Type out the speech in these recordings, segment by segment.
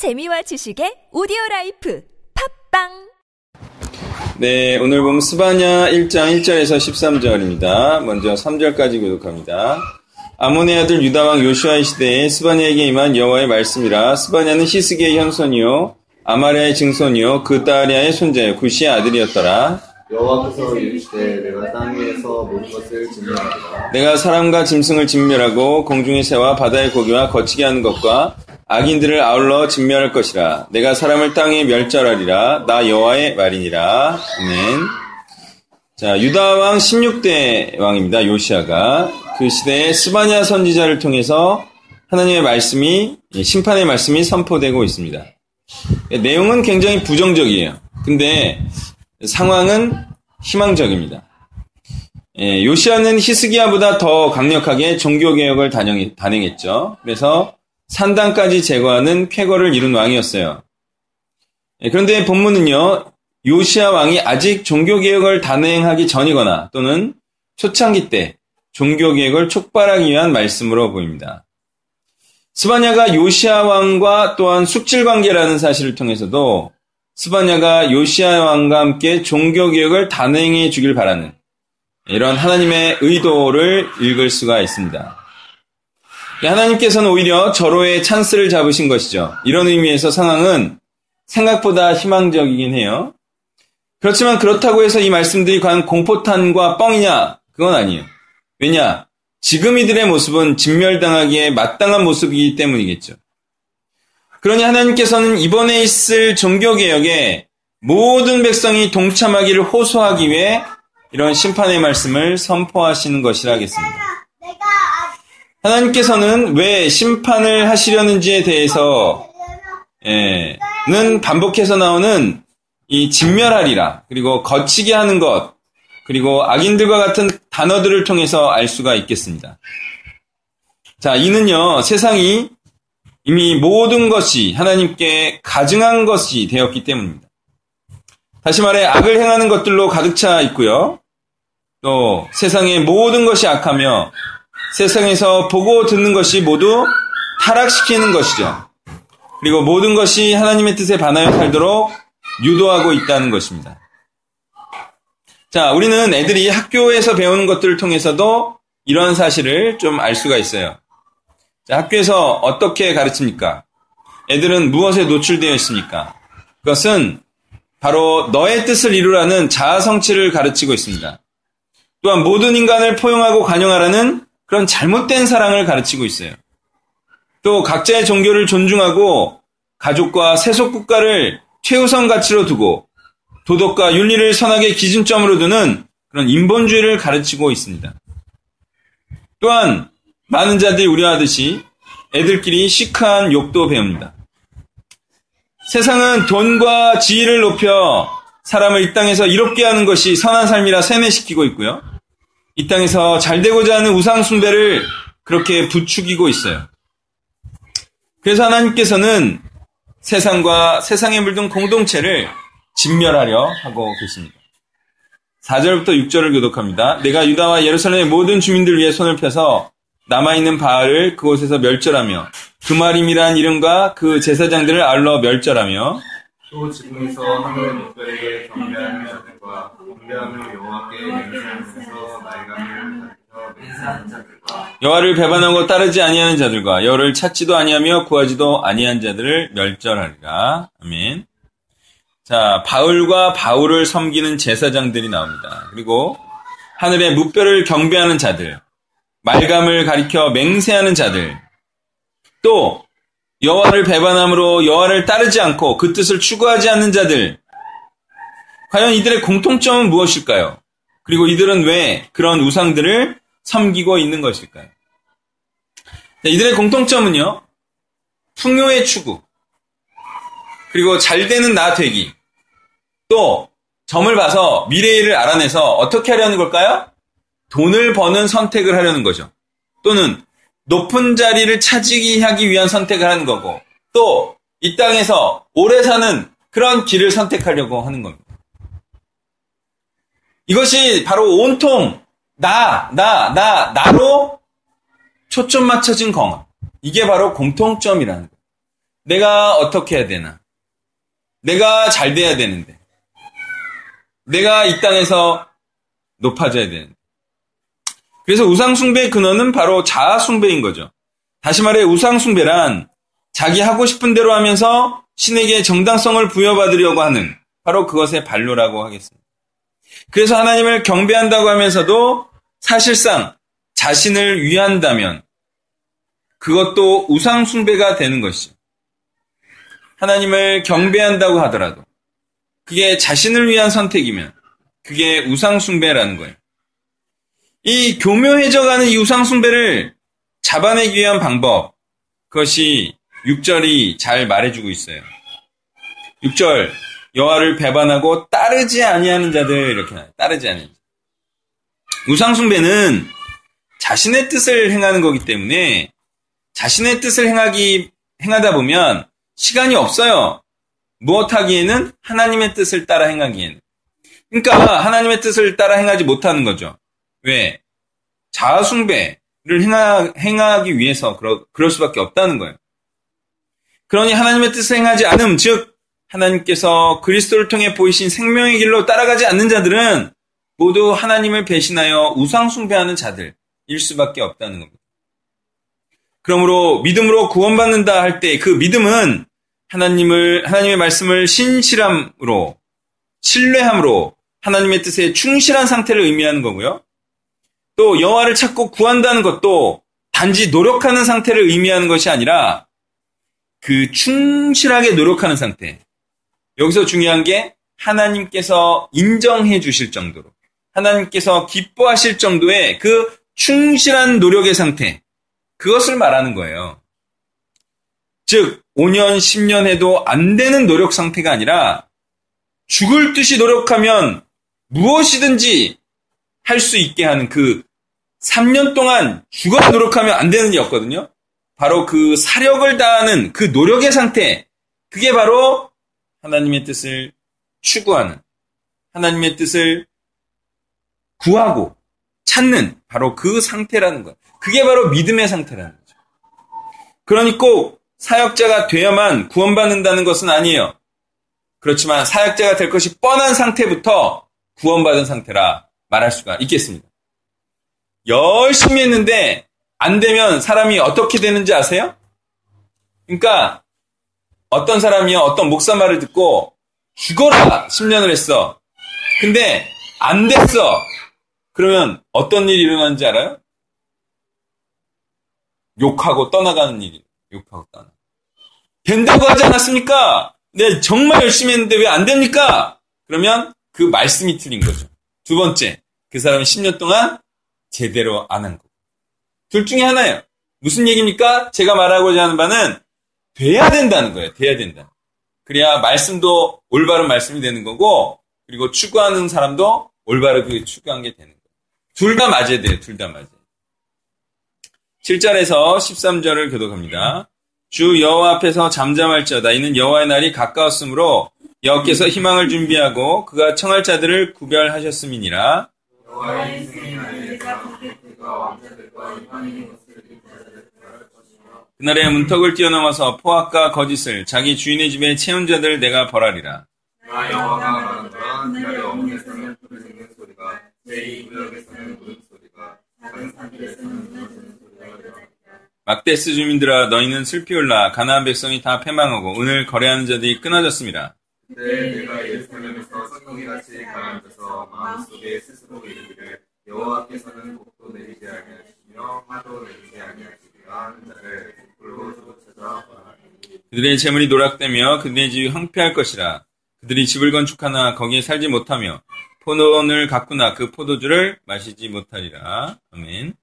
재미와 지식의 오디오 라이프 팟빵 네, 오늘 본문 스바냐 1장 1절에서 13절입니다. 먼저 3절까지 교독합니다. 아몬의 아들 유다왕 요시야의 시대에 스바냐에게 임한 여호와의 말씀이라 스바냐는 히스기야의 현손이요 아마리아의 증손이요 그다랴의 손자요 구시의 아들이었더라. 여호와께서 이르시되 내가 땅 위에서 모든 것을 진멸하리라 내가 사람과 짐승을 진멸하고 공중의 새와 바다의 고기와 거치게 하는 것과 악인들을 아울러 진멸할 것이라. 내가 사람을 땅에 멸절하리라. 나 여호와의 말이니라. 아멘. 자, 유다 왕 16대 왕입니다. 요시아가 그 시대에 스바냐 선지자를 통해서 하나님의 말씀이 심판의 말씀이 선포되고 있습니다. 내용은 굉장히 부정적이에요. 근데 상황은 희망적입니다. 예, 요시아는 히스기야보다 더 강력하게 종교 개혁을 단행, 단행했죠. 그래서 산당까지 제거하는 쾌거를 이룬 왕이었어요. 예, 그런데 본문은요, 요시아 왕이 아직 종교개혁을 단행하기 전이거나 또는 초창기 때 종교개혁을 촉발하기 위한 말씀으로 보입니다. 스바냐가 요시아 왕과 또한 숙질 관계라는 사실을 통해서도 스바냐가 요시아 왕과 함께 종교개혁을 단행해 주길 바라는 이런 하나님의 의도를 읽을 수가 있습니다. 하나님께서는 오히려 절호의 찬스를 잡으신 것이죠. 이런 의미에서 상황은 생각보다 희망적이긴 해요. 그렇지만 그렇다고 해서 이 말씀들이 과연 공포탄과 뻥이냐? 그건 아니에요. 왜냐? 지금 이들의 모습은 진멸당하기에 마땅한 모습이기 때문이겠죠. 그러니 하나님께서는 이번에 있을 종교개혁에 모든 백성이 동참하기를 호소하기 위해 이런 심판의 말씀을 선포하시는 것이라겠습니다. 하나님께서는 왜 심판을 하시려는지에 대해서 예, 는 반복해서 나오는 이 진멸하리라 그리고 거치게 하는 것 그리고 악인들과 같은 단어들을 통해서 알 수가 있겠습니다. 자, 이는요 세상이 이미 모든 것이 하나님께 가증한 것이 되었기 때문입니다. 다시 말해 악을 행하는 것들로 가득 차 있고요. 또 세상의 모든 것이 악하며 세상에서 보고 듣는 것이 모두 타락시키는 것이죠. 그리고 모든 것이 하나님의 뜻에 반하여 살도록 유도하고 있다는 것입니다. 자, 우리는 애들이 학교에서 배우는 것들을 통해서도 이런 사실을 좀 알 수가 있어요. 자, 학교에서 어떻게 가르칩니까? 애들은 무엇에 노출되어 있습니까? 그것은 바로 너의 뜻을 이루라는 자아 성취를 가르치고 있습니다. 또한 모든 인간을 포용하고 관용하라는 그런 잘못된 사랑을 가르치고 있어요. 또 각자의 종교를 존중하고 가족과 세속 국가를 최우선 가치로 두고 도덕과 윤리를 선하게 기준점으로 두는 그런 인본주의를 가르치고 있습니다. 또한 많은 자들이 우려하듯이 애들끼리 시크한 욕도 배웁니다. 세상은 돈과 지위를 높여 사람을 이 땅에서 이롭게 하는 것이 선한 삶이라 세뇌시키고 있고요. 이 땅에서 잘 되고자 하는 우상숭배를 그렇게 부추기고 있어요. 그래서 하나님께서는 세상과 세상에 물든 공동체를 진멸하려 하고 계십니다. 4절부터 6절을 교독합니다. 내가 유다와 예루살렘의 모든 주민들 위해 손을 펴서 남아있는 바알을 그곳에서 멸절하며 그 말임이란 이름과 그 제사장들을 알러 멸절하며 또 지붕에서 하늘의 목별에게 경배하는 자들과 경배하며 여호와께 맹세하면서 말감을 여호와를 배반하고 따르지 아니하는 자들과 여호를 찾지도 아니하며 구하지도 아니한 자들을 멸절하리라. 아멘. 자, 바울과 바울을 섬기는 제사장들이 나옵니다. 그리고 하늘의 무뼈를 경배하는 자들, 말감을 가리켜 맹세하는 자들, 또 여호와를 배반함으로 여호와를 따르지 않고 그 뜻을 추구하지 않는 자들. 과연 이들의 공통점은 무엇일까요? 그리고 이들은 왜 그런 우상들을 섬기고 있는 것일까요? 이들의 공통점은요. 풍요의 추구. 그리고 잘 되는 나 되기. 또 점을 봐서 미래를 알아내서 어떻게 하려는 걸까요? 돈을 버는 선택을 하려는 거죠. 또는 높은 자리를 차지하기 하기 위한 선택을 하는 거고 또 이 땅에서 오래 사는 그런 길을 선택하려고 하는 겁니다. 이것이 바로 온통 나, 나, 나, 나로 초점 맞춰진 공업. 이게 바로 공통점이라는 거예요. 내가 어떻게 해야 되나? 내가 잘 돼야 되는데. 내가 이 땅에서 높아져야 되는데. 그래서 우상숭배의 근원은 바로 자아숭배인 거죠. 다시 말해 우상숭배란 자기 하고 싶은 대로 하면서 신에게 정당성을 부여받으려고 하는 바로 그것의 반로라고 하겠습니다. 그래서 하나님을 경배한다고 하면서도 사실상 자신을 위한다면 그것도 우상숭배가 되는 것이죠. 하나님을 경배한다고 하더라도 그게 자신을 위한 선택이면 그게 우상숭배라는 거예요. 이 교묘해져가는 이 우상숭배를 잡아내기 위한 방법, 그것이 6절이 잘 말해주고 있어요. 6절, 여호와를 배반하고 따르지 아니하는 자들 이렇게 나와요. 따르지 아니하는 자. 우상숭배는 자신의 뜻을 행하는 거기 때문에 자신의 뜻을 행하기 행하다 보면 시간이 없어요. 무엇 하기에는 하나님의 뜻을 따라 행하기에는. 그러니까 하나님의 뜻을 따라 행하지 못하는 거죠. 왜? 자아숭배를 행하, 행하기 위해서 그러, 그럴 수밖에 없다는 거예요. 그러니 하나님의 뜻을 행하지 않음, 즉 하나님께서 그리스도를 통해 보이신 생명의 길로 따라가지 않는 자들은 모두 하나님을 배신하여 우상숭배하는 자들일 수밖에 없다는 겁니다. 그러므로 믿음으로 구원받는다 할 때 그 믿음은 하나님을 하나님의 말씀을 신실함으로 신뢰함으로 하나님의 뜻에 충실한 상태를 의미하는 거고요. 또 여호와를 찾고 구한다는 것도 단지 노력하는 상태를 의미하는 것이 아니라 그 충실하게 노력하는 상태. 여기서 중요한 게 하나님께서 인정해 주실 정도로 하나님께서 기뻐하실 정도의 그 충실한 노력의 상태. 그것을 말하는 거예요. 즉 5년, 10년 해도 안 되는 노력 상태가 아니라 죽을 듯이 노력하면 무엇이든지 할 수 있게 하는 그 3년 동안 죽어 노력하면 안 되는 일이었거든요. 바로 그 사력을 다하는 그 노력의 상태. 그게 바로 하나님의 뜻을 추구하는, 하나님의 뜻을 구하고 찾는 바로 그 상태라는 것. 그게 바로 믿음의 상태라는 거죠. 그러니 꼭 사역자가 되어만 구원받는다는 것은 아니에요. 그렇지만 사역자가 될 것이 뻔한 상태부터 구원받은 상태라 말할 수가 있겠습니다. 열심히 했는데 안 되면 사람이 어떻게 되는지 아세요? 그러니까 어떤 사람이요, 어떤 목사 말을 듣고 죽어라 10년을 했어. 근데 안 됐어. 그러면 어떤 일이 일어나는지 알아요? 욕하고 떠나가는 일이. 욕하고 떠나. 된다고 하지 않았습니까? 네, 정말 열심히 했는데 왜 안 됩니까? 그러면 그 말씀이 틀린 거죠. 두 번째, 그 사람이 10년 동안 제대로 안 한 거. 둘 중에 하나예요. 무슨 얘기입니까? 제가 말하고자 하는 바는 돼야 된다는 거예요. 돼야 된다. 그래야 말씀도 올바른 말씀이 되는 거고, 그리고 추구하는 사람도 올바르게 추구한 게 되는 거예요. 둘 다 맞아야 돼요. 둘 다 맞아요. 7절에서 13절을 교독합니다. 주 여호와 앞에서 잠잠할지어다. 이는 여호와의 날이 가까웠으므로 여호께서 희망을 준비하고 그가 청할 자들을 구별하셨음이니라. 그날의 문턱을 뛰어넘어서 포악과 거짓을 자기 주인의 집에 채운 자들 내가 벌하리라. 나 여호와가 말하노라 그날의 어머니에서는 불을 듣는 소리가 제2 구역에서는 울음소리가 작은 산들에서는 무너지는 소리가 들려 막데스 주민들아 너희는 슬피 울라 가나안 백성이 다 패망하고 오늘 거래하는 자들이 끊어졌습니다. 그때 내가 예루살렘에서 성경이같이 가라앉아서 마음속에 스스로 이르기를 여호와께서는 복도 내리지 아니하시 그들의 재물이 노락되며 그들의 집이 황폐할 것이라. 그들이 집을 건축하나 거기에 살지 못하며 포도원을 가꾸나 그 포도주를 마시지 못하리라. 아멘.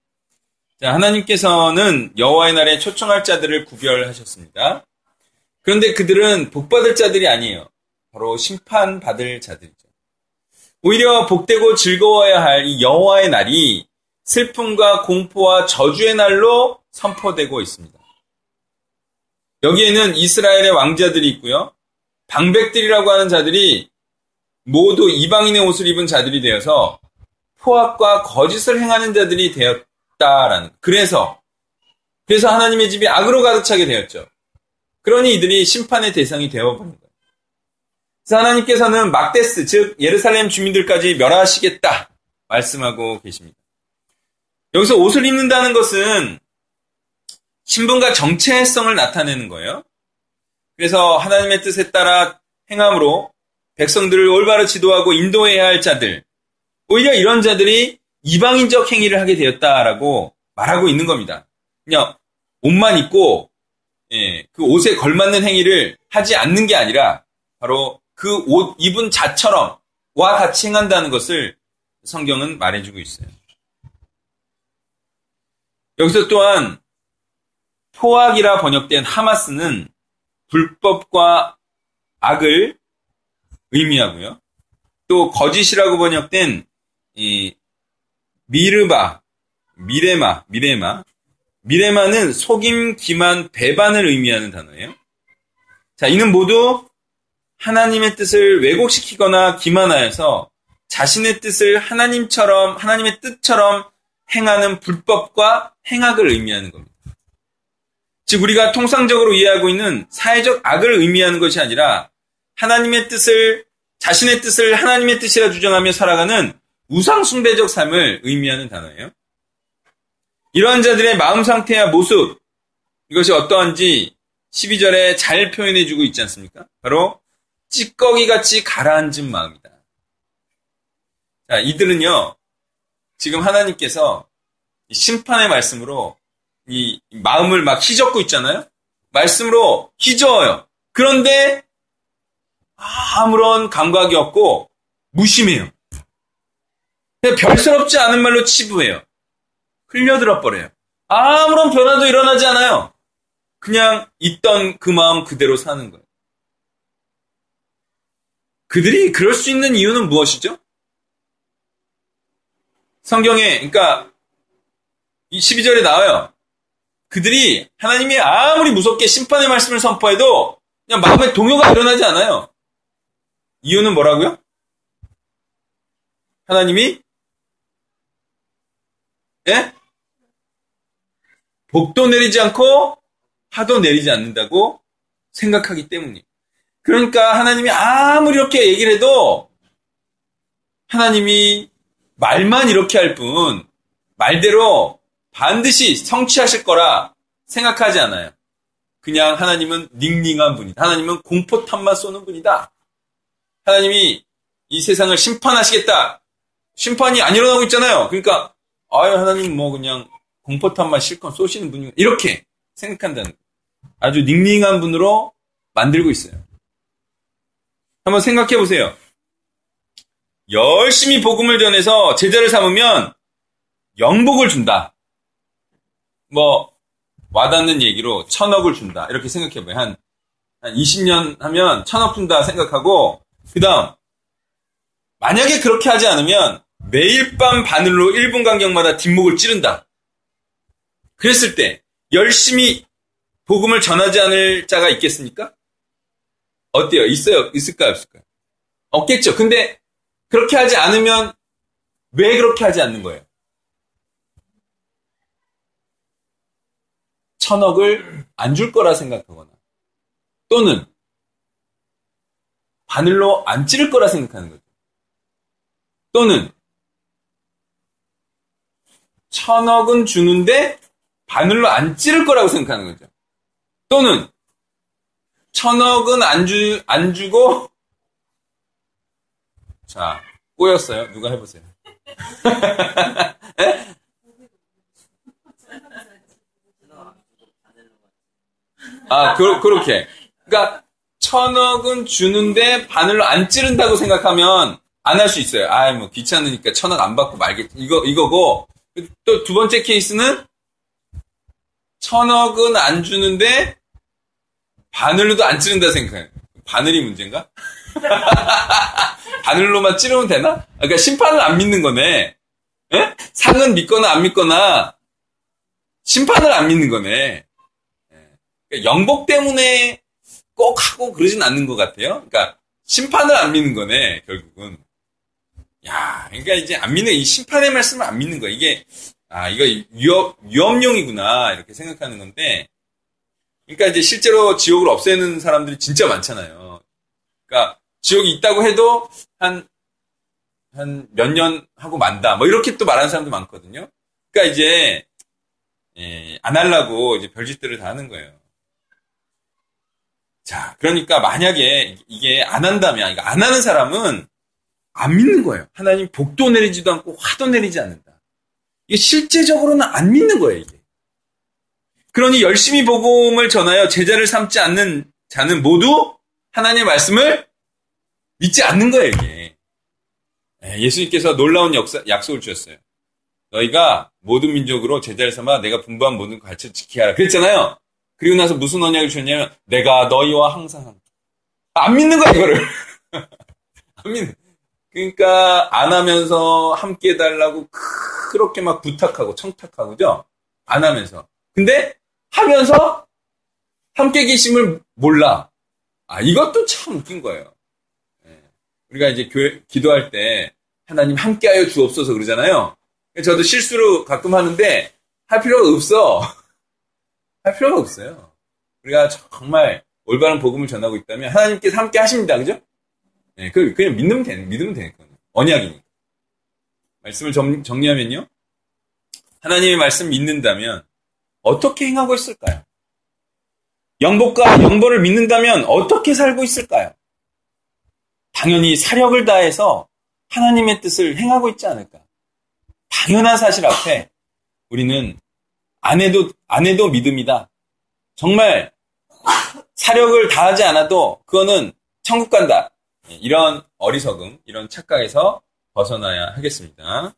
자, 하나님께서는 여호와의 날에 초청할 자들을 구별하셨습니다. 그런데 그들은 복받을 자들이 아니에요. 바로 심판받을 자들이죠. 오히려 복되고 즐거워야 할 이 여호와의 날이 슬픔과 공포와 저주의 날로 선포되고 있습니다. 여기에는 이스라엘의 왕자들이 있고요. 방백들이라고 하는 자들이 모두 이방인의 옷을 입은 자들이 되어서 포악과 거짓을 행하는 자들이 되었다라는. 그래서 그래서 하나님의 집이 악으로 가득 차게 되었죠. 그러니 이들이 심판의 대상이 되어버린 거예요. 그래서 하나님께서는 막데스, 즉 예루살렘 주민들까지 멸하시겠다 말씀하고 계십니다. 여기서 옷을 입는다는 것은 신분과 정체성을 나타내는 거예요. 그래서 하나님의 뜻에 따라 행함으로 백성들을 올바로 지도하고 인도해야 할 자들, 오히려 이런 자들이 이방인적 행위를 하게 되었다라고 말하고 있는 겁니다. 그냥 옷만 입고 예, 그 옷에 걸맞는 행위를 하지 않는 게 아니라 바로 그 옷 입은 자처럼 와 같이 행한다는 것을 성경은 말해주고 있어요. 여기서 또한 포악이라 번역된 하마스는 불법과 악을 의미하고요. 또 거짓이라고 번역된 이 미르바, 미레마, 미레마, 미레마는 속임, 기만, 배반을 의미하는 단어예요. 자, 이는 모두 하나님의 뜻을 왜곡시키거나 기만하여서 자신의 뜻을 하나님처럼, 하나님의 뜻처럼 행하는 불법과 행악을 의미하는 겁니다. 즉, 우리가 통상적으로 이해하고 있는 사회적 악을 의미하는 것이 아니라 하나님의 뜻을, 자신의 뜻을 하나님의 뜻이라 주장하며 살아가는 우상숭배적 삶을 의미하는 단어예요. 이러한 자들의 마음 상태와 모습, 이것이 어떠한지 12절에 잘 표현해 주고 있지 않습니까? 바로 찌꺼기 같이 가라앉은 마음이다. 자, 이들은요, 지금 하나님께서 심판의 말씀으로 이 마음을 막 휘젓고 있잖아요? 말씀으로 휘저어요. 그런데 아무런 감각이 없고 무심해요. 별스럽지 않은 말로 치부해요. 흘려들어 버려요. 아무런 변화도 일어나지 않아요. 그냥 있던 그 마음 그대로 사는 거예요. 그들이 그럴 수 있는 이유는 무엇이죠? 성경에, 그러니까, 이 12절에 나와요. 그들이 하나님이 아무리 무섭게 심판의 말씀을 선포해도 그냥 마음에 동요가 일어나지 않아요. 이유는 뭐라고요? 하나님이 예? 복도 내리지 않고 하도 내리지 않는다고 생각하기 때문이에요. 그러니까 하나님이 아무리 이렇게 얘기를 해도 하나님이 말만 이렇게 할 뿐 말대로 반드시 성취하실 거라 생각하지 않아요. 그냥 하나님은 닝닝한 분이다. 하나님은 공포탄만 쏘는 분이다. 하나님이 이 세상을 심판하시겠다. 심판이 안 일어나고 있잖아요. 그러니까 아유 하나님 뭐 그냥 공포탄만 실컷 쏘시는 분이 이렇게 생각한다는 아주 닝닝한 분으로 만들고 있어요. 한번 생각해 보세요. 열심히 복음을 전해서 제자를 삼으면 영복을 준다. 뭐 와닿는 얘기로 천억을 준다. 이렇게 생각해 봐요. 한, 한 20년 하면 천억 준다 생각하고 그 다음 만약에 그렇게 하지 않으면 매일 밤 바늘로 1분 간격마다 뒷목을 찌른다. 그랬을 때 열심히 복음을 전하지 않을 자가 있겠습니까? 어때요? 있어요? 있을까요? 없을까요? 없겠죠. 근데 그렇게 하지 않으면 왜 그렇게 하지 않는 거예요? 천억을 안 줄 거라 생각하거나 또는 바늘로 안 찌를 거라 생각하는 거죠. 또는 천억은 주는데 바늘로 안 찌를 거라고 생각하는 거죠. 또는 천억은 안 주, 안 주고 자, 꼬였어요. 누가 해보세요. 아, 그, 그렇게. 그러니까 천억은 주는데 바늘로 안 찌른다고 생각하면 안 할 수 있어요. 아, 뭐 귀찮으니까 천억 안 받고 말겠지. 이거 이거고 또 두 번째 케이스는 천억은 안 주는데 바늘로도 안 찌른다 생각해요. 바늘이 문제인가? 바늘로만 찌르면 되나? 그러니까 심판을 안 믿는 거네. 에? 상은 믿거나 안 믿거나 심판을 안 믿는 거네. 그러니까 영복 때문에 꼭 하고 그러진 않는 것 같아요. 그러니까 심판을 안 믿는 거네 결국은. 야, 그러니까 이제 안 믿는 이 심판의 말씀을 안 믿는 거 이게 아 이거 위협 위협용이구나 이렇게 생각하는 건데 그러니까 이제 실제로 지옥을 없애는 사람들이 진짜 많잖아요. 그러니까 지옥이 있다고 해도 한, 한 몇 년 하고 만다. 뭐 이렇게 또 말하는 사람도 많거든요. 그러니까 이제, 예, 안 하려고 이제 별짓들을 다 하는 거예요. 자, 그러니까 만약에 이게 안 한다면, 이거 안 하는 사람은 안 믿는 거예요. 하나님 복도 내리지도 않고 화도 내리지 않는다. 이게 실제적으로는 안 믿는 거예요, 이게. 그러니 열심히 복음을 전하여 제자를 삼지 않는 자는 모두 하나님의 말씀을 믿지 않는 거예요, 이게. 예, 예수님께서 놀라운 역사, 약속을 주셨어요. 너희가 모든 민족으로 제자를 삼아 내가 분부한 모든 가르쳐 지키게 하라. 그랬잖아요. 그리고 나서 무슨 언약을 주셨냐면 내가 너희와 항상 함께. 안 믿는 거야, 이거를. 안 믿는. 그러니까 안 하면서 함께 해달라고 그렇게 막 부탁하고 청탁하고 그죠? 안 하면서. 근데 하면서 함께 계심을 몰라. 아, 이것도 참 웃긴 거예요. 예. 우리가 이제 교회, 기도할 때 하나님 함께하여 주옵소서 그러잖아요. 저도 실수로 가끔 하는데 할 필요가 없어. 할 필요가 없어요. 우리가 정말 올바른 복음을 전하고 있다면 하나님께서 함께 하십니다. 그죠? 네, 그, 그냥 믿으면 되는, 믿으면 되니까. 언약이니까. 말씀을 정, 정리하면요. 하나님의 말씀 믿는다면 어떻게 행하고 있을까요? 영복과 영벌을 믿는다면 어떻게 살고 있을까요? 당연히 사력을 다해서 하나님의 뜻을 행하고 있지 않을까. 당연한 사실 앞에 우리는 안 해도, 안 해도 믿음이다. 정말 사력을 다하지 않아도 그거는 천국 간다. 이런 어리석음, 이런 착각에서 벗어나야 하겠습니다.